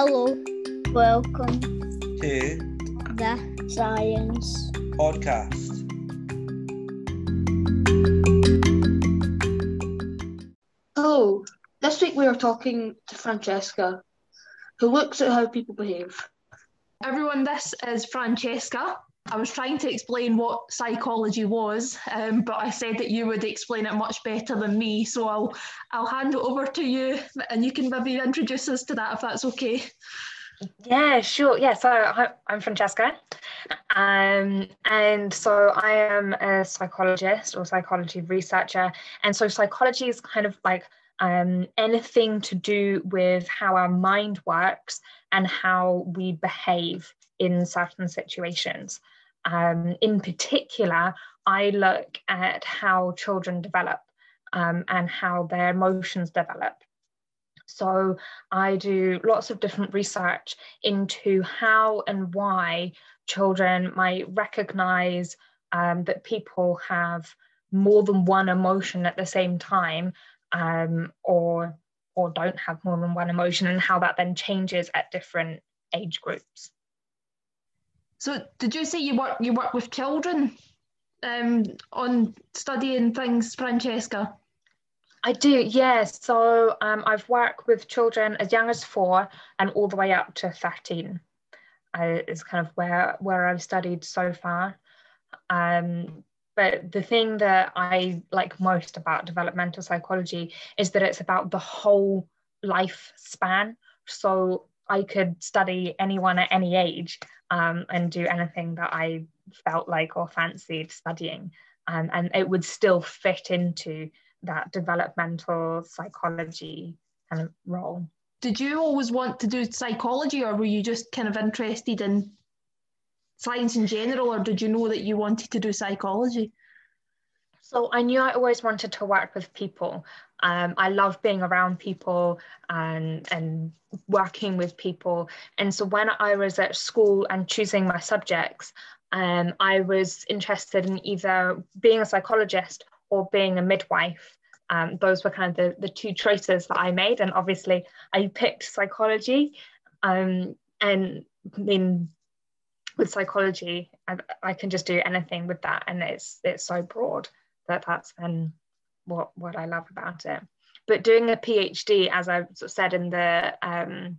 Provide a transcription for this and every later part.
Hello, Welcome to the Science podcast. Hello. This week we are talking to Francesca, who looks at how people behave. Everyone, this is Francesca. I was trying to explain what psychology was, um, but I said that you would explain it much better than me. So I'll I'll hand it over to you, and you can maybe introduce us to that if that's okay. Yeah, sure. Yeah, so I, I'm Francesca. Um, and so I am a psychologist or psychology researcher. And so psychology is kind of like um, anything to do with how our mind works and how we behave in certain situations. Um, in particular, I look at how children develop um, and how their emotions develop. So I do lots of different research into how and why children might recognize um, that people have more than one emotion at the same time um, or or don't have more than one emotion and how that then changes at different age groups. So, did you say you work you work with children um, on studying things, Francesca? I do, yes. So um, I've worked with children as young as four and all the way up to 13 uh, is kind of where, where I've studied so far. Um, but the thing that I like most about developmental psychology is that it's about the whole lifespan. So I could study anyone at any age um, and do anything that I felt like or fancied studying. Um, and it would still fit into that developmental psychology kind of role. Did you always want to do psychology, or were you just kind of interested in science in general, or did you know that you wanted to do psychology? So I knew I always wanted to work with people. Um, I love being around people and and working with people. And so when I was at school and choosing my subjects, um, I was interested in either being a psychologist or being a midwife. Um, those were kind of the, the two choices that I made. And obviously, I picked psychology. Um, and I mean, with psychology, I, I, can just do anything with that. And it's, it's so broad that that's then what, what I love about it. But doing a PhD, as I said in the um,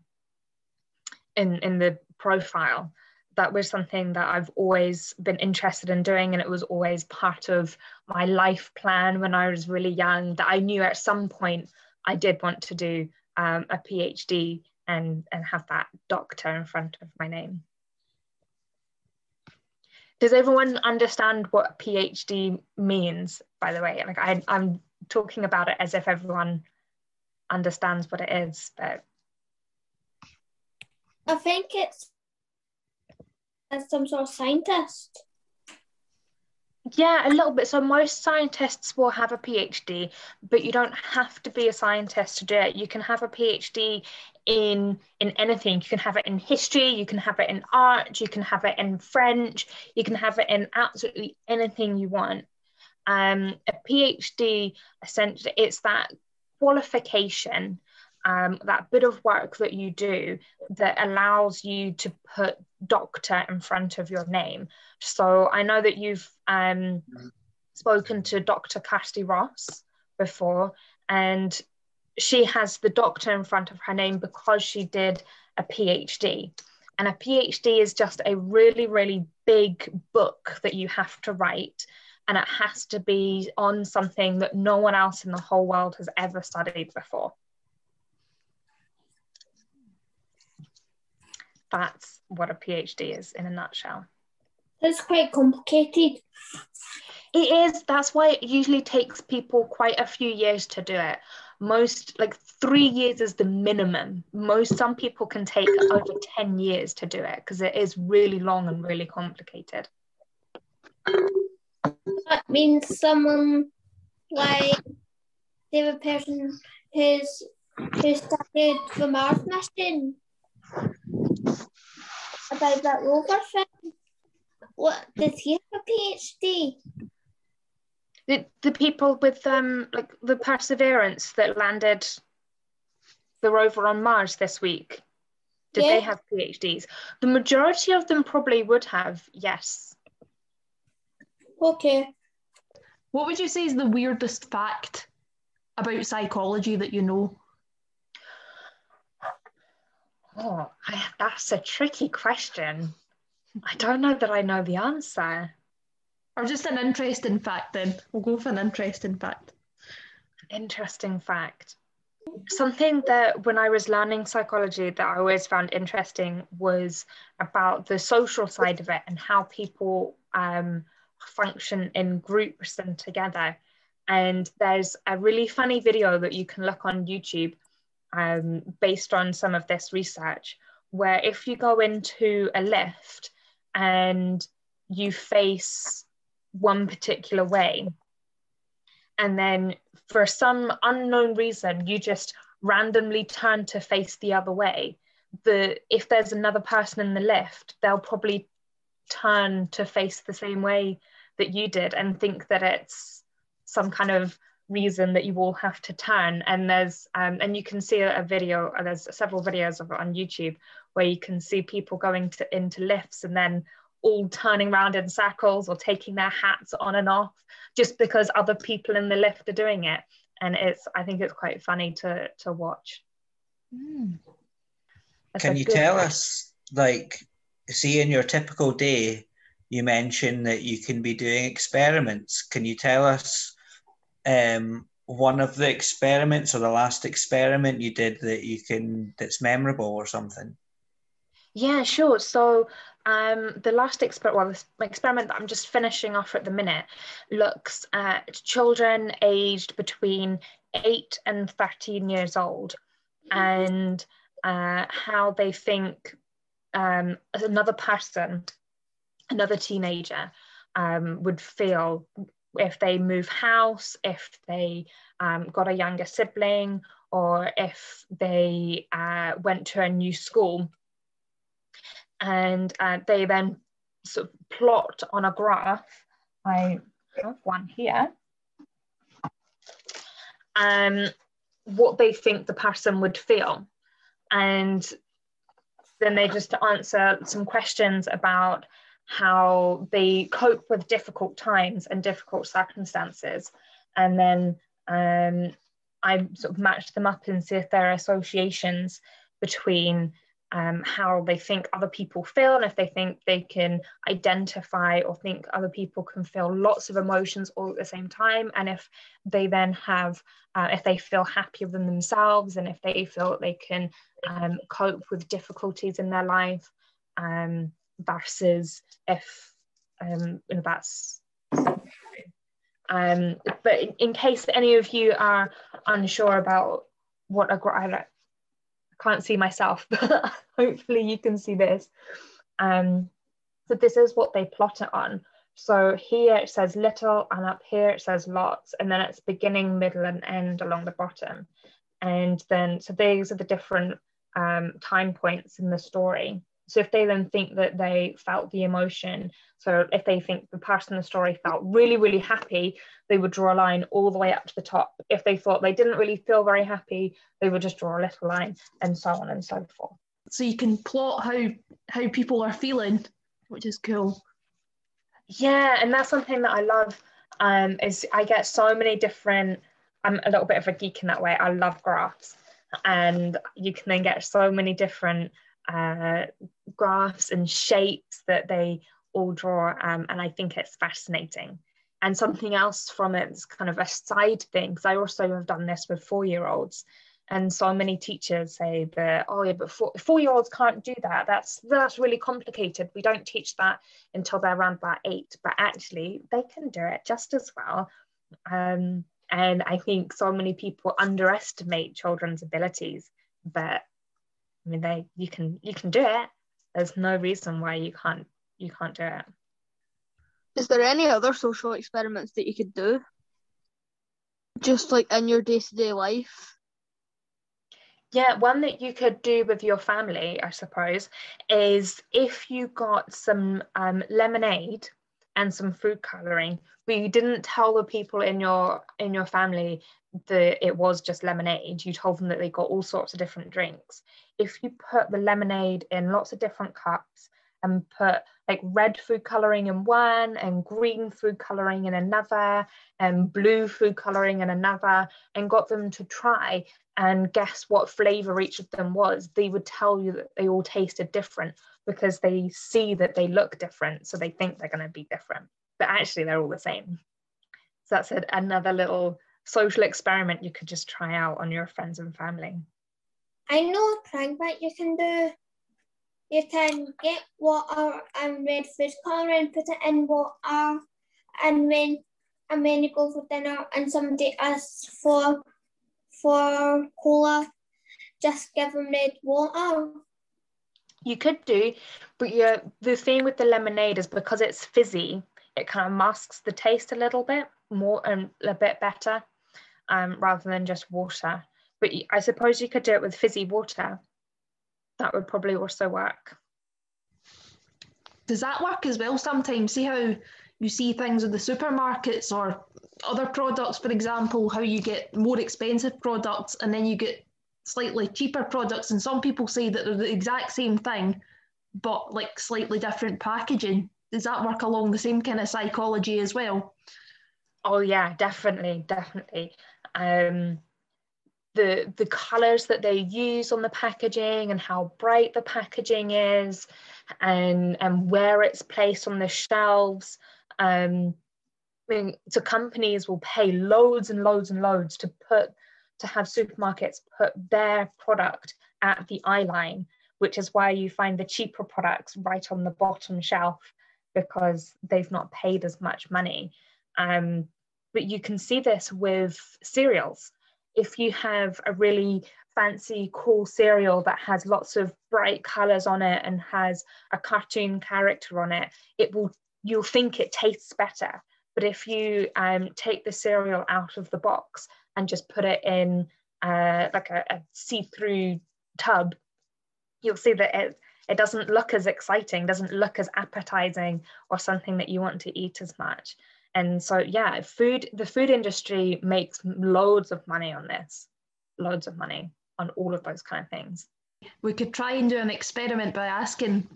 in, in the profile, that was something that I've always been interested in doing, and it was always part of my life plan when I was really young. That I knew at some point I did want to do um, a PhD and and have that doctor in front of my name. Does everyone understand what a PhD means? By the way, like I, I'm talking about it as if everyone understands what it is, but I think it's as some sort of scientist? Yeah, a little bit. So most scientists will have a PhD, but you don't have to be a scientist to do it. You can have a PhD in in anything. You can have it in history, you can have it in art, you can have it in French, you can have it in absolutely anything you want. Um, a PhD essentially it's that qualification um, that bit of work that you do that allows you to put doctor in front of your name. So I know that you've um, spoken to Dr. Kirsty Ross before, and she has the doctor in front of her name because she did a PhD. And a PhD is just a really, really big book that you have to write. And it has to be on something that no one else in the whole world has ever studied before. That's what a PhD is in a nutshell. That's quite complicated. It is. That's why it usually takes people quite a few years to do it. Most, like three years is the minimum. Most, some people can take over 10 years to do it because it is really long and really complicated. That means someone like the person who's who studied the Mars mission about that rover thing. What does he have a PhD? The the people with um like the Perseverance that landed the rover on Mars this week. Did Yeah. they have PhDs? The majority of them probably would have, yes. Okay. What would you say is the weirdest fact about psychology that you know? Oh, I, that's a tricky question. I don't know that I know the answer. Or just an interesting fact then? We'll go for an interesting fact. Interesting fact. Something that when I was learning psychology that I always found interesting was about the social side of it and how people um, function in groups and together. And there's a really funny video that you can look on YouTube um, based on some of this research, where if you go into a lift and you face one particular way, and then for some unknown reason you just randomly turn to face the other way the if there's another person in the lift they'll probably turn to face the same way that you did and think that it's some kind of reason that you all have to turn and there's um, and you can see a, a video uh, there's several videos of it on youtube where you can see people going to into lifts and then all turning around in circles or taking their hats on and off just because other people in the lift are doing it and it's i think it's quite funny to to watch That's Can you tell one. us, like, see in your typical day, you mentioned that you can be doing experiments. Can you tell us um, one of the experiments or the last experiment you did that you can that's memorable or something? Yeah, sure. So um, the last experiment, well, this experiment that I'm just finishing off at the minute looks at children aged between 8 and 13 years old and uh, how they think um, another person, another teenager, um, would feel if they move house, if they um, got a younger sibling, or if they uh, went to a new school and uh, they then sort of plot on a graph. I have one here. Um, what they think the person would feel, and then they just answer some questions about how they cope with difficult times and difficult circumstances, and then um, I sort of matched them up and see if there are associations between um, how they think other people feel and if they think they can identify or think other people can feel lots of emotions all at the same time. And if they then have uh, if they feel happier than themselves and if they feel that they can um, cope with difficulties in their life um, versus if um, you know, that's um, but in, in case any of you are unsure about what a I can't see myself, but hopefully you can see this. Um, so this is what they plot it on. So here it says little, and up here it says lots, and then it's beginning, middle, and end along the bottom. And then, so these are the different um, time points in the story. So if they then think that they felt the emotion, so if they think the person in the story felt really, really happy, they would draw a line all the way up to the top. If they thought they didn't really feel very happy, they would just draw a little line and so on and so forth. So you can plot how how people are feeling, which is cool. Yeah, and that's something that I love. Um, is I get so many different. I'm a little bit of a geek in that way. I love graphs, and you can then get so many different uh, graphs and shapes that they all draw, um, and I think it's fascinating. And something else from it is kind of a side thing because I also have done this with four-year-olds, and so many teachers say that oh yeah, but four, four-year-olds can't do that. That's that's really complicated. We don't teach that until they're around about eight, but actually they can do it just as well. Um, and I think so many people underestimate children's abilities, but I mean they you can you can do it. There's no reason why you can't you can't do it. Is there any other social experiments that you could do? Just like in your day to day life? Yeah, one that you could do with your family, I suppose, is if you got some um, lemonade and some food coloring, but you didn't tell the people in your in your family that it was just lemonade. You told them that they got all sorts of different drinks. If you put the lemonade in lots of different cups and put like red food coloring in one and green food coloring in another and blue food coloring in another and got them to try. And guess what flavor each of them was? They would tell you that they all tasted different because they see that they look different so they think they're going to be different. But actually they're all the same. So that's a, another little social experiment you could just try out on your friends and family. I know a prank that you can do. You can get water and red food and put it in water, and when and when you go for dinner and somebody asks for for cola, just give them red water. You could do, but yeah, the thing with the lemonade is because it's fizzy, it kind of masks the taste a little bit more and a bit better, um, rather than just water. But I suppose you could do it with fizzy water. That would probably also work. Does that work as well sometimes? See how you see things in the supermarkets or other products, for example, how you get more expensive products and then you get slightly cheaper products. And some people say that they're the exact same thing, but like slightly different packaging. Does that work along the same kind of psychology as well? Oh yeah, definitely, definitely. Um, the the colors that they use on the packaging and how bright the packaging is, and and where it's placed on the shelves. Um, I mean, so companies will pay loads and loads and loads to put to have supermarkets put their product at the eye line, which is why you find the cheaper products right on the bottom shelf because they've not paid as much money. Um, but you can see this with cereals. If you have a really fancy, cool cereal that has lots of bright colors on it and has a cartoon character on it, it will you'll think it tastes better. But if you um, take the cereal out of the box and just put it in uh, like a, a see-through tub, you'll see that it it doesn't look as exciting, doesn't look as appetizing or something that you want to eat as much. And so, yeah, food, the food industry makes loads of money on this, loads of money on all of those kind of things. We could try and do an experiment by asking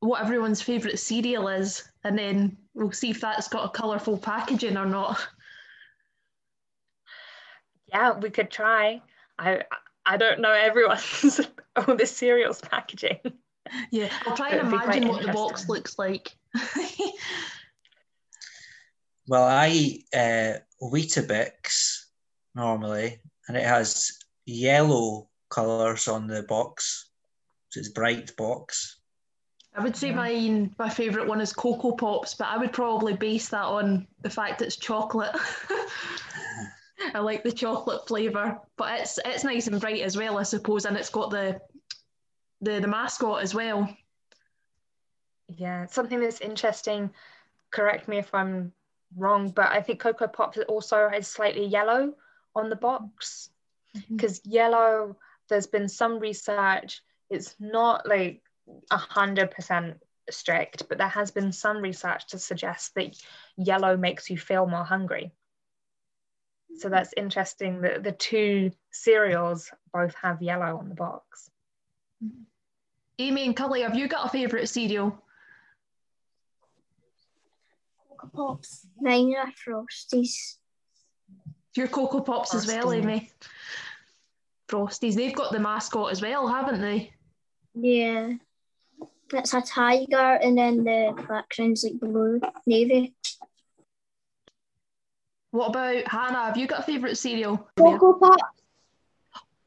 what everyone's favourite cereal is, and then we'll see if that's got a colourful packaging or not. Yeah, we could try. I I don't know everyone's all the cereals packaging. Yeah, I'll try and It'd be quite imagine what the box looks like. Well, I eat uh, Weetabix normally, and it has yellow colours on the box. So it's bright box. I would say Yeah. mine, my favourite one is Cocoa Pops, but I would probably base that on the fact it's chocolate. I like the chocolate flavour, but it's it's nice and bright as well, I suppose, and it's got the the the mascot as well. Yeah, something that's interesting. Correct me if I'm wrong, but I think Cocoa Pops also has slightly yellow on the box mm-hmm. because yellow. There's been some research. It's not like a hundred percent strict, but there has been some research to suggest that yellow makes you feel more hungry. So that's interesting that the two cereals both have yellow on the box. Mm-hmm. Amy and Cully, have you got a favourite cereal? Cocoa Pops. Mine are Frosties. Your Cocoa Pops as well, Amy. Frosties. They've got the mascot as well, haven't they? Yeah. It's a tiger and then the background's like blue, navy. What about Hannah? Have you got a favourite cereal? Cocoa Pops.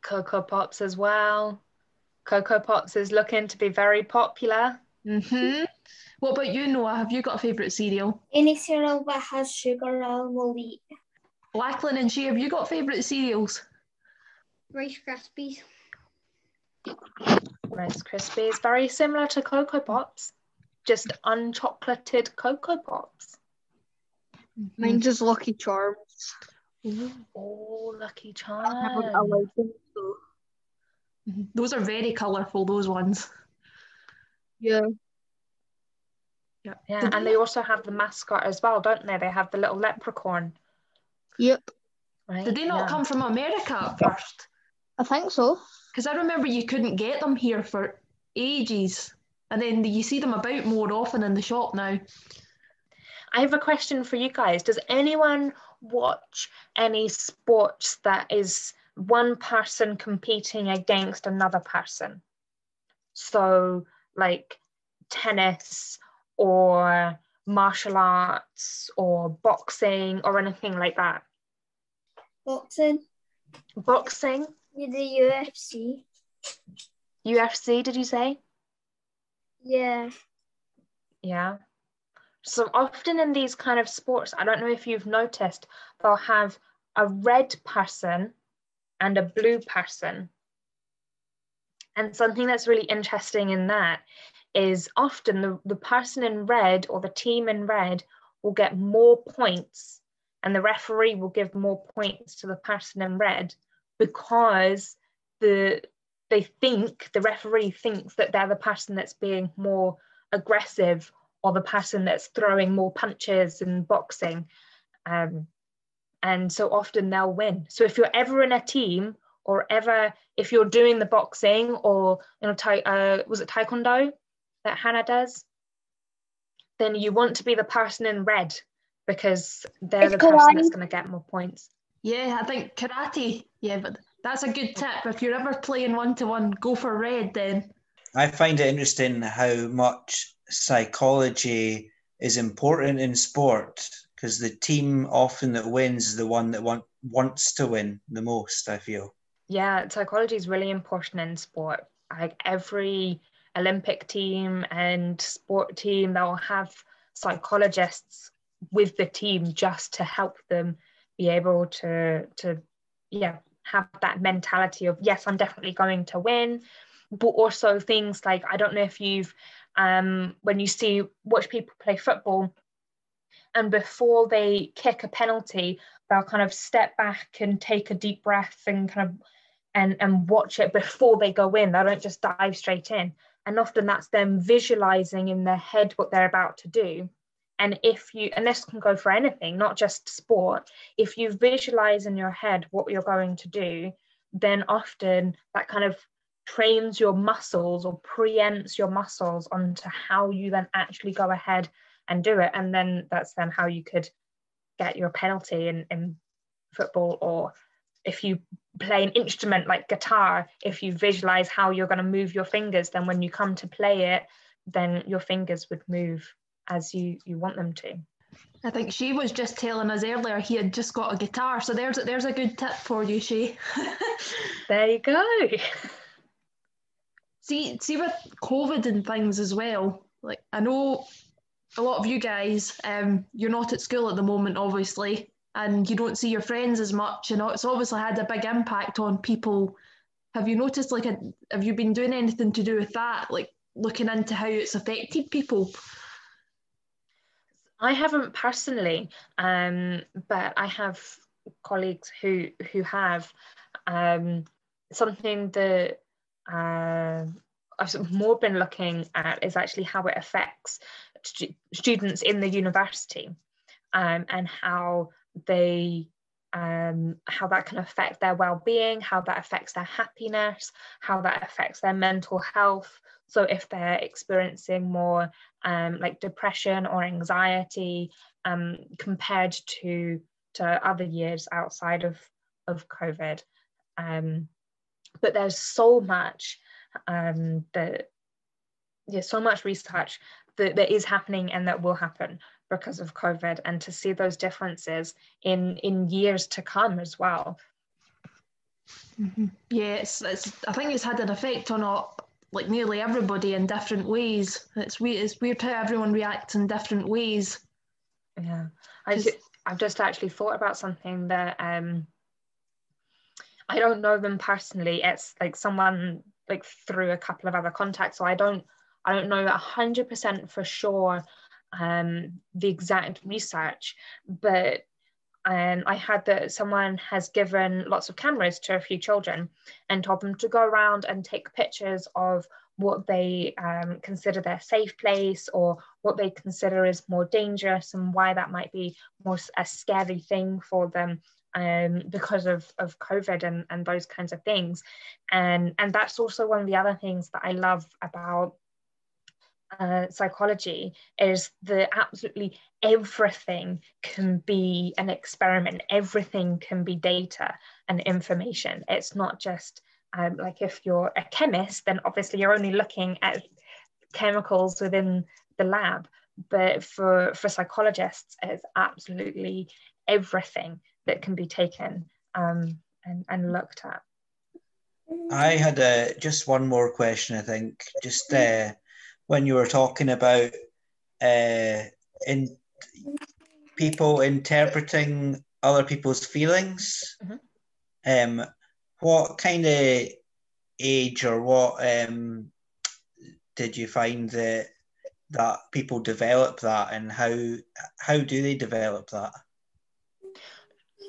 Cocoa Pops as well. Cocoa Pops is looking to be very popular. Mm-hmm. What about you, Noah? Have you got a favourite cereal? Any cereal that has sugar, I will eat. Lachlan and Shay, have you got favourite cereals? Rice Krispies. Rice Krispies, very similar to Cocoa Pops, just unchocolated Cocoa Pops. Mm-hmm. Mine's just Lucky Charms. Oh, Lucky I never- I Charms. like them, so mm-hmm. Those are very colourful, those ones. yeah. Yeah. Yeah, Did and they also have the mascot as well, don't they? They have the little leprechaun, Yep, right? Did they not Yeah. come from America at first? I think so. Because I remember you couldn't get them here for ages. And then you see them about more often in the shop now. I have a question for you guys. Does anyone watch any sports that is one person competing against another person? So, like tennis or martial arts or boxing or anything like that. Boxing. Boxing, The UFC. UFC, did you say? Yeah. Yeah. So often in these kind of sports, I don't know if you've noticed, they'll have a red person and a blue person. And something that's really interesting in that is often the, the person in red or the team in red will get more points, and the referee will give more points to the person in red because the they think the referee thinks that they're the person that's being more aggressive or the person that's throwing more punches and boxing. Um, and so often they'll win. So if you're ever in a team or ever if you're doing the boxing or you know, tai, uh, was it taekwondo that Hannah does, then you want to be the person in red because they're It's the person that's going to get more points. Yeah, I think karate. Yeah, but that's a good tip. If you're ever playing one to one, go for red then. I find it interesting how much psychology is important in sport because the team often that wins is the one that want, wants to win the most, I feel. Yeah, psychology is really important in sport. Like every Olympic team and sport team, they'll have psychologists with the team just to help them be able to to yeah have that mentality of yes, I'm definitely going to win, but also things like I don't know if you've um when you see watch people play football and before they kick a penalty they'll kind of step back and take a deep breath and kind of and and watch it before they go in. They don't just dive straight in and often that's them visualizing in their head what they're about to do. And if you and this can go for anything not just sport if you visualize in your head what you're going to do then often that kind of trains your muscles or preempts your muscles onto how you then actually go ahead and do it. And then that's then how you could get your penalty in, in football or if you play an instrument like guitar if you visualize how you're going to move your fingers then when you come to play it then your fingers would move as you you want them to I think she was just telling us earlier he had just got a guitar. So there's there's a good tip for you, she. there you go see see with COVID and things as well. Like I know a lot of you guys, um, you're not at school at the moment, obviously, and you don't see your friends as much, and it's obviously had a big impact on people. Have you noticed, like, a, have you been doing anything to do with that, like looking into how it's affected people? I haven't personally, um, but I have colleagues who who have um, something that uh, I've more been looking at is actually how it affects stu- students in the university um, and how they um, how that can affect their well-being, how that affects their happiness, how that affects their mental health. So if they're experiencing more um, like depression or anxiety um, compared to to other years outside of of COVID, um, but there's so much um, that yeah, so much research that, that is happening and that will happen because of COVID, and to see those differences in in years to come as well. Yeah, it's, it's I think it's had an effect on uh, like nearly everybody in different ways. It's weird. It's weird how everyone reacts in different ways. Yeah, I 'Cause- ju- I've just actually thought about something that um I don't know them personally. It's like someone like through a couple of other contacts, so I don't I don't know a hundred percent for sure um the exact research, but um, I had that someone has given lots of cameras to a few children and told them to go around and take pictures of what they um, consider their safe place or what they consider is more dangerous and why that might be more a scary thing for them um, because of, of COVID and, and those kinds of things. And, and that's also one of the other things that I love about uh, psychology is that absolutely everything can be an experiment, everything can be data and information. It's not just um, like if you're a chemist, then obviously you're only looking at chemicals within the lab. But for, for psychologists, it's absolutely everything that can be taken um, and, and looked at. I had a, just one more question, I think. Just uh, when you were talking about uh, in people interpreting other people's feelings, mm-hmm. um, what kind of age or what um, did you find that that people develop that, and how how do they develop that?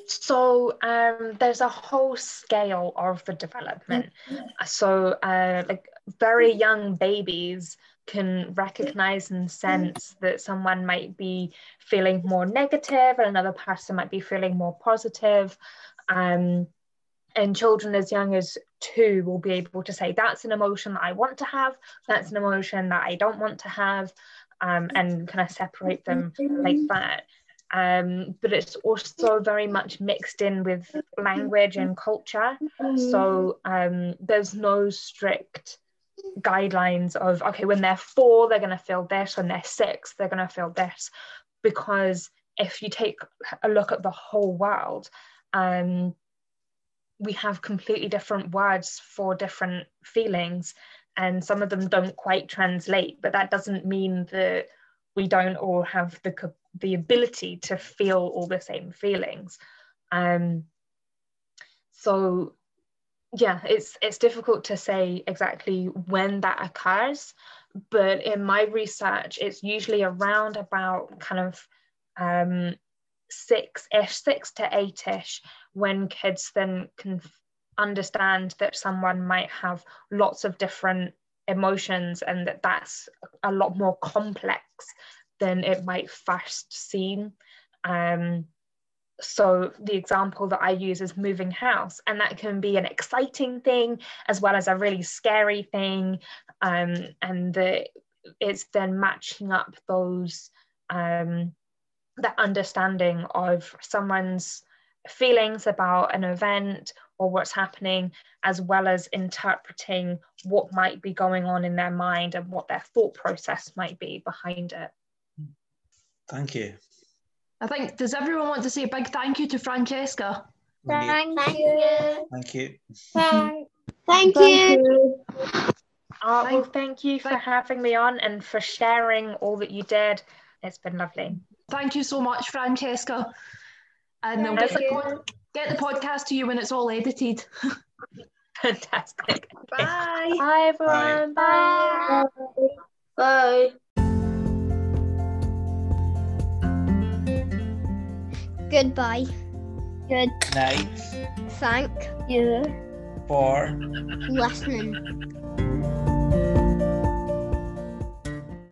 So um, there's a whole scale of the development. Mm-hmm. So uh, like very young babies can recognize and sense that someone might be feeling more negative and another person might be feeling more positive. Um, and children as young as two will be able to say, that's an emotion that I want to have, that's an emotion that I don't want to have, um, and kind of separate them like that. Um, but it's also very much mixed in with language and culture. So um, there's no strict guidelines of okay when they're four they're going to feel this when they're six they're going to feel this because if you take a look at the whole world um, we have completely different words for different feelings and some of them don't quite translate but that doesn't mean that we don't all have the the ability to feel all the same feelings. Um, so yeah, it's it's difficult to say exactly when that occurs, but in my research, it's usually around about kind of um, six-ish, six to eight-ish, when kids then can understand that someone might have lots of different emotions and that that's a lot more complex than it might first seem. Um, so the example that I use is moving house, and that can be an exciting thing as well as a really scary thing, um, and the, it's then matching up those um, that understanding of someone's feelings about an event or what's happening, as well as interpreting what might be going on in their mind and what their thought process might be behind it. Thank you. I think, does everyone want to say a big thank you to Francesca? Thank you. Thank you. Thank, Thank you. Oh, well, thank you for having me on and for sharing all that you did. It's been lovely. Thank you so much, Francesca. And then get the, get the podcast to you when it's all edited. Fantastic. Bye. Bye, everyone. Bye. Bye. Goodbye. Good Night Thank you. for listening.